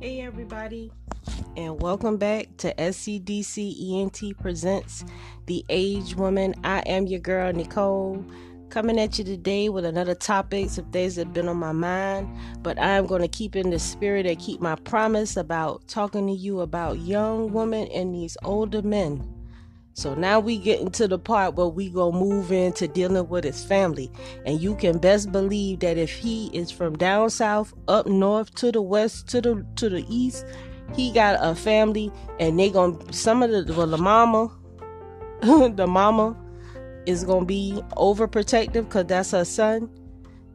Hey, everybody, and welcome back to SCDC ENT Presents The Average Woman. I am your girl, Nicole, coming at you today with another topic, some things that have been on my mind. But I am going to keep in the spirit and keep my promise about talking to you about young women and these older men so now we get into the part where we go move into dealing with his family. And you can best believe that if he is from down south, up north to the west to the to the east, he got a family. And they gonna some of the well the mama the mama is gonna be overprotective because that's her son.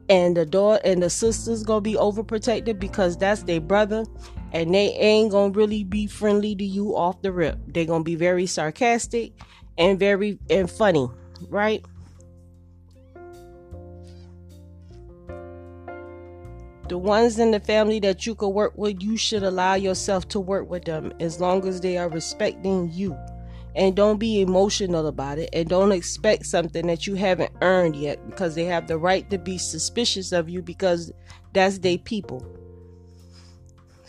And the daughter and the sister's gonna be overprotective because that's their brother and they ain't gonna really be friendly to you off the rip. They're gonna be very sarcastic and very and funny, right? The ones in the family that you could work with, you should allow yourself to work with them as long as they are respecting you. And don't be emotional about it. And don't expect something that you haven't earned yet because they have the right to be suspicious of you because that's their people.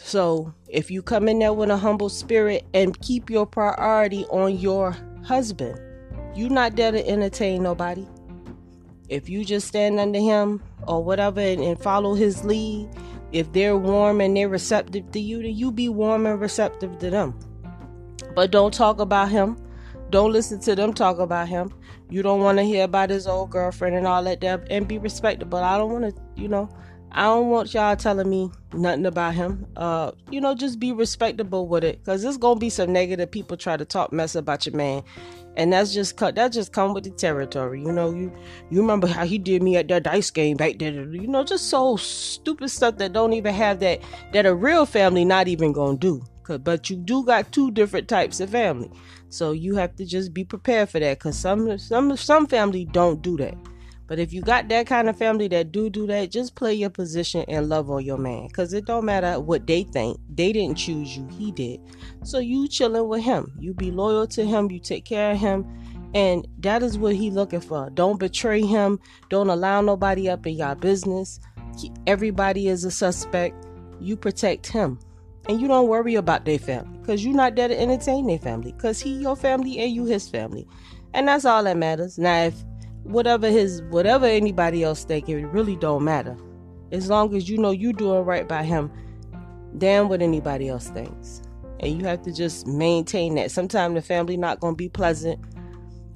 So if you come in there with a humble spirit and keep your priority on your husband, you're not there to entertain nobody. If you just stand under him or whatever and, and follow his lead, if they're warm and they're receptive to you, then you be warm and receptive to them. But don't talk about him. Don't listen to them talk about him. You don't want to hear about his old girlfriend and all that. And be respectable. I don't want to, you know, I don't want y'all telling me nothing about him. Uh, you know, just be respectable with it, cause there's gonna be some negative people try to talk mess about your man, and that's just cut. That just come with the territory. You know, you you remember how he did me at that dice game back there. You know, just so stupid stuff that don't even have that that a real family not even gonna do. Cause, But you do got two different types of family, so you have to just be prepared for that. Cause some some some family don't do that. But if you got that kind of family that do do that, just play your position and love on your man. Cause it don't matter what they think. They didn't choose you, he did. So you chilling with him. You be loyal to him. You take care of him. And that is what he looking for. Don't betray him. Don't allow nobody up in your business. Everybody is a suspect. You protect him. And you don't worry about their family. Because you're not there to entertain their family. Because he your family and you his family. And that's all that matters. Now if whatever his whatever anybody else think it really don't matter. As long as you know you doing right by him damn what anybody else thinks. And you have to just maintain that. Sometimes the family not gonna be pleasant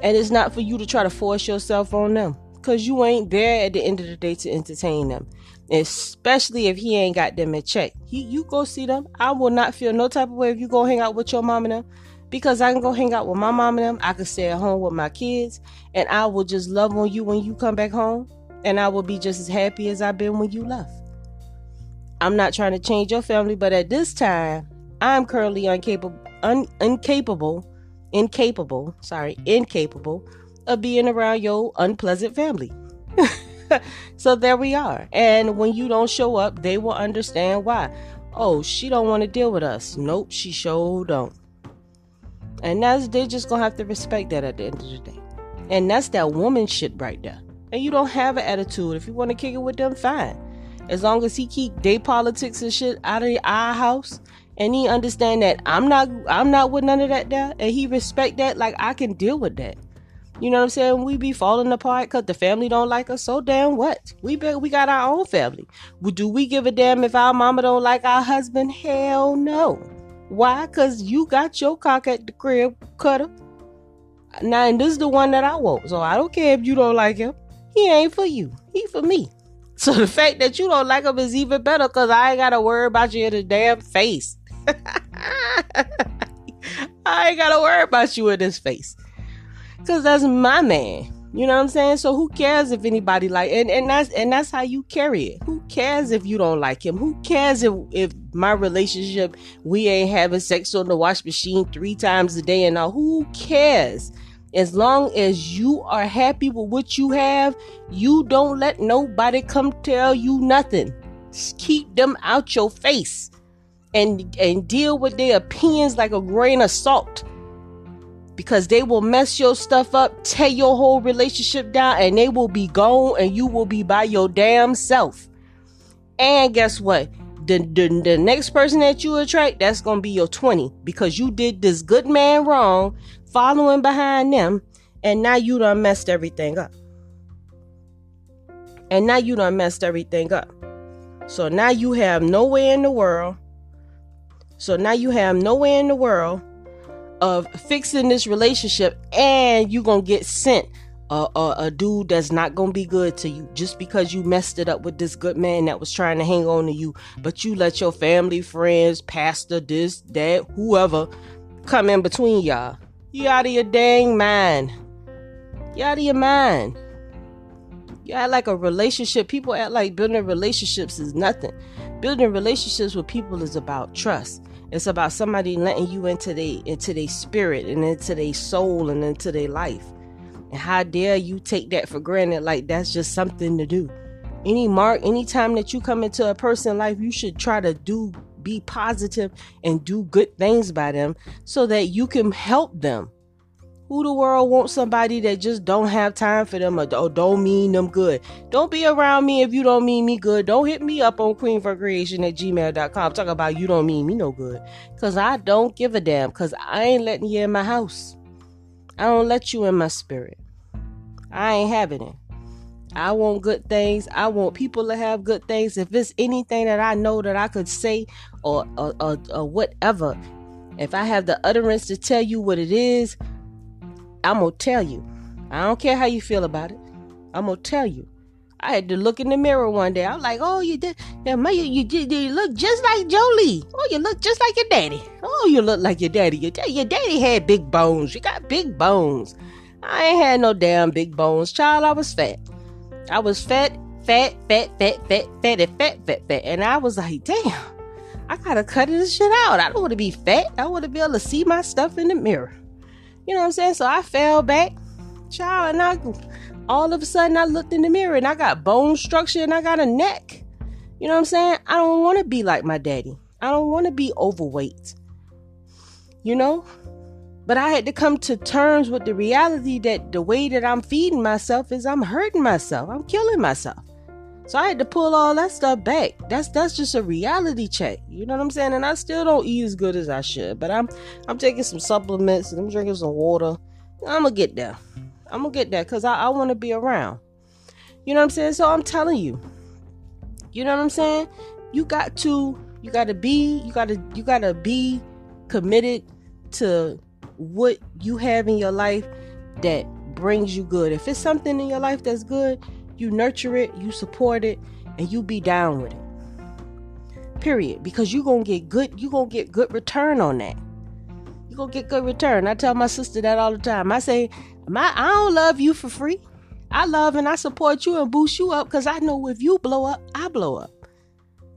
and it's not for you to try to force yourself on them because you ain't there at the end of the day to entertain them. Especially if he ain't got them in check. He, you go see them. I will not feel no type of way if you go hang out with your mom and them because I can go hang out with my mom and them. I can stay at home with my kids, and I will just love on you when you come back home, and I will be just as happy as I've been when you left. I'm not trying to change your family, but at this time, I'm currently incapable, un, incapable, incapable, sorry, incapable of being around your unpleasant family. so there we are. And when you don't show up, they will understand why. Oh, she don't want to deal with us. Nope, she sure don't. And that's they just gonna have to respect that at the end of the day. Mm-hmm. And that's that woman shit right there. And you don't have an attitude. If you want to kick it with them, fine. As long as he keep day politics and shit out of our house, and he understand that I'm not I'm not with none of that there, and he respect that, like I can deal with that. You know what I'm saying? We be falling apart because the family don't like us. So damn what? We be, we got our own family. Do we give a damn if our mama don't like our husband? Hell no. Why? Cause you got your cock at the crib, cutter. Now, and this is the one that I want. So I don't care if you don't like him. He ain't for you. He for me. So the fact that you don't like him is even better because I ain't gotta worry about you in the damn face. I ain't gotta worry about you in this face. Cause that's my man. You know what I'm saying? So who cares if anybody like and, and that's and that's how you carry it. Who cares if you don't like him? Who cares if if my relationship we ain't having sex on the wash machine three times a day and all? Who cares? As long as you are happy with what you have, you don't let nobody come tell you nothing. Just keep them out your face and and deal with their opinions like a grain of salt because they will mess your stuff up, tear your whole relationship down, and they will be gone and you will be by your damn self. And guess what? the, the, the next person that you attract, that's gonna be your 20 because you did this good man wrong, following behind them, and now you done messed everything up. And now you done messed everything up. So now you have nowhere in the world. So now you have nowhere in the world of fixing this relationship, and you gonna get sent a, a, a, dude that's not gonna be good to you just because you messed it up with this good man that was trying to hang on to you, but you let your family, friends, pastor, this, that, whoever come in between y'all. You out of your dang mind. You out of your mind. You act like a relationship. People act like building relationships is nothing. Building relationships with people is about trust. It's about somebody letting you into their into their spirit and into their soul and into their life. And how dare you take that for granted like that's just something to do. Any mark, anytime that you come into a person's life, you should try to do be positive and do good things by them so that you can help them. Who the world wants somebody that just don't have time for them or, don't mean them good? Don't be around me if you don't mean me good. Don't hit me up on queenforcreation at gmail.com. Talk about you don't mean me no good. Cause I don't give a damn. Cause I ain't letting you in my house. I don't let you in my spirit. I ain't having it. I want good things. I want people to have good things. If it's anything that I know that I could say or, or, or, or whatever, if I have the utterance to tell you what it is, I'm going to tell you. I don't care how you feel about it. I'm going to tell you. I had to look in the mirror one day. I'm like, "Oh, you did, yeah, you, you, you look just like Jolie. Oh, you look just like your daddy. Oh, you look like your daddy. Your, your daddy had big bones. You got big bones. I ain't had no damn big bones, child. I was fat. I was fat, fat, fat, fat, fat, fat, and fat, fat, fat, and I was like, damn. I gotta cut this shit out. I don't want to be fat. I want to be able to see my stuff in the mirror. You know what I'm saying? So I fell back, child, and I all of a sudden I looked in the mirror and I got bone structure and I got a neck. You know what I'm saying? I don't want to be like my daddy. I don't want to be overweight. You know? But I had to come to terms with the reality that the way that I'm feeding myself is I'm hurting myself. I'm killing myself. So I had to pull all that stuff back. That's that's just a reality check. You know what I'm saying? And I still don't eat as good as I should. But I'm I'm taking some supplements and I'm drinking some water. I'm gonna get there. I'm gonna get there because I, I want to be around. You know what I'm saying? So I'm telling you. You know what I'm saying? You got to you gotta be you gotta you gotta be committed to what you have in your life that brings you good. If it's something in your life that's good, you nurture it, you support it, and you be down with it. Period. Because you're gonna get good, you're gonna get good return on that. You're gonna get good return. I tell my sister that all the time. I say, my I don't love you for free. I love and I support you and boost you up because I know if you blow up, I blow up.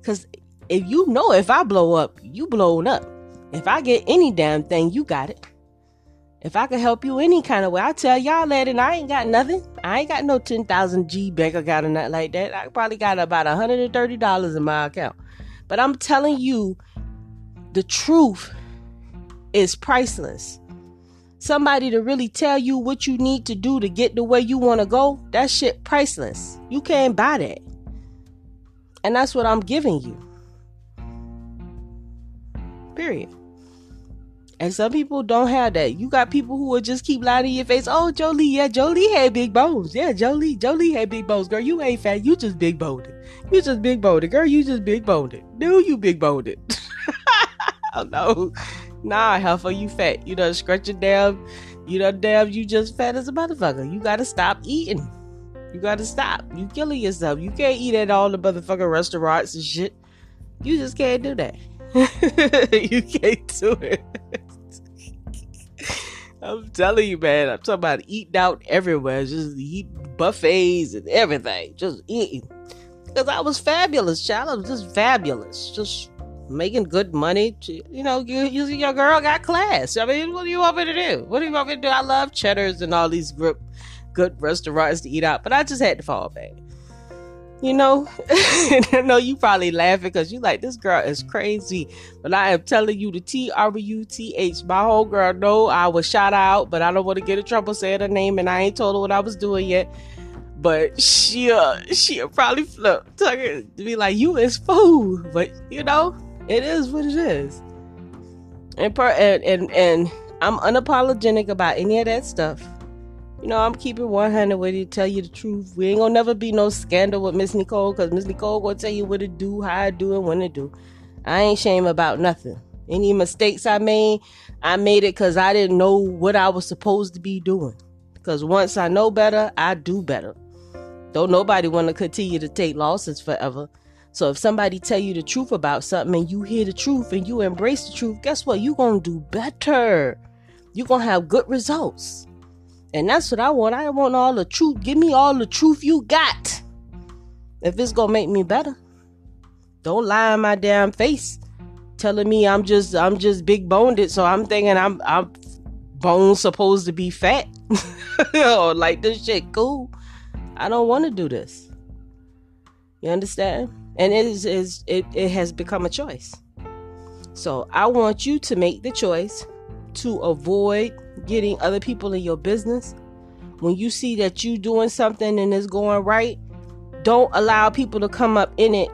Cause if you know if I blow up, you blown up. If I get any damn thing, you got it. If I can help you any kind of way, I tell y'all that, and I ain't got nothing. I ain't got no 10,000 G bank account or nothing like that. I probably got about $130 in my account. But I'm telling you, the truth is priceless. Somebody to really tell you what you need to do to get the way you want to go, that shit priceless. You can't buy that. And that's what I'm giving you. Period. And some people don't have that. You got people who will just keep lying in your face. Oh, Jolie, yeah, Jolie had big bones. Yeah, Jolie, Jolie had big bones. Girl, you ain't fat. You just big boned. You just big boned. Girl, you just big boned. Do you big boned? oh no. Nah, heifer, you fat. You done scratch your damn, you done damn, you just fat as a motherfucker. You gotta stop eating. You gotta stop. You killing yourself. You can't eat at all the motherfucking restaurants and shit. You just can't do that. you can't do it. I'm telling you, man. I'm talking about eating out everywhere, just eat buffets and everything, just eating. Because I was fabulous, child. I was just fabulous, just making good money. To, you know, you, you, your girl got class. I mean, what do you want me to do? What do you want me to do? I love Cheddar's and all these good, good restaurants to eat out, but I just had to fall back. You know, I know you probably laughing because you like this girl is crazy, but I am telling you the T R U T H. My whole girl know I was shot out, but I don't want to get in trouble saying her name, and I ain't told her what I was doing yet. but she'll uh, she'll probably flip to be like, "You is fool," but you know, it is what it is. And per and and, and I'm unapologetic about any of that stuff. You know, I'm keeping 100 with you, tell you the truth. We ain't gonna never be no scandal with Miss Nicole, cause Miss Nicole gonna tell you what to do, how to do, and when to do. I ain't shame about nothing. Any mistakes I made, I made it cause I didn't know what I was supposed to be doing. Cause once I know better, I do better. Don't nobody want to continue to take losses forever. So if somebody tell you the truth about something and you hear the truth and you embrace the truth, guess what? you going to do better. you going to have good results. And that's what I want. I want all the truth. Give me all the truth you got. If it's to make me better. Don't lie in my damn face telling me I'm just I'm just big boned it, so I'm thinking I'm I'm bone supposed to be fat. or oh, like this shit cool. I don't want to do this. You understand? And it is, is it, it has become a choice. So I want you to make the choice to avoid getting other people in your business. When you see that you doing something and it's going right, don't allow people to come up in it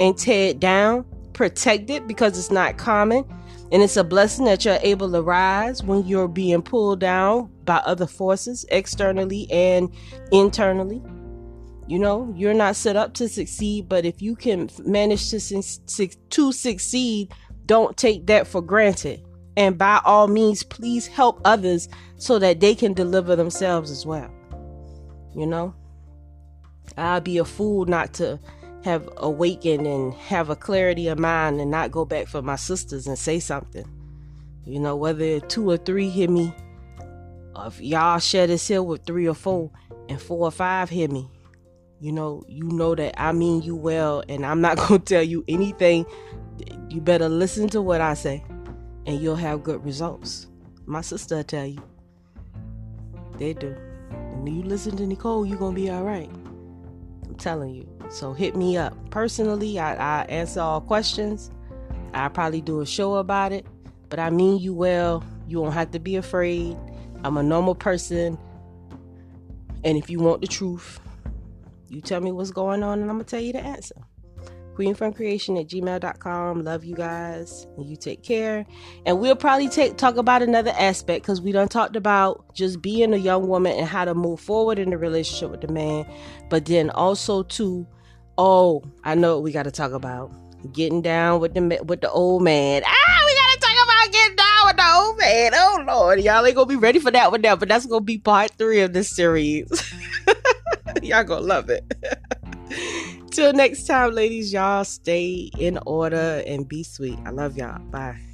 and tear it down. Protect it because it's not common. And it's a blessing that you're able to rise when you're being pulled down by other forces externally and internally. You know, you're not set up to succeed, but if you can manage to to succeed, don't take that for granted. And by all means, please help others so that they can deliver themselves as well. You know, I'll be a fool not to have awakened and have a clarity of mind and not go back for my sisters and say something. You know, whether two or three hear me, or if y'all share this hill with three or four, and four or five hear me, you know, you know that I mean you well, and I'm not gonna tell you anything. You better listen to what I say, and you'll have good results. My sister will tell you. They do. And you listen to Nicole, you're gonna be all right. I'm telling you. So hit me up. Personally, I, I answer all questions. i probably do a show about it. But I mean you well. You won't have to be afraid. I'm a normal person. And if you want the truth, you tell me what's going on and I'm to tell you the answer. Queen from Creation at gmail.com. Love you guys. You take care. And we'll probably take talk about another aspect because we done talked about just being a young woman and how to move forward in the relationship with the man. But then also too, oh, I know we gotta talk about. Getting down with the with the old man. Ah, we gotta talk about getting down with the old man. Oh Lord, y'all ain't gonna be ready for that one now, but that's gonna be part three of this series. y'all gonna love it. Till next time, ladies, y'all stay in order and be sweet. I love y'all. Bye.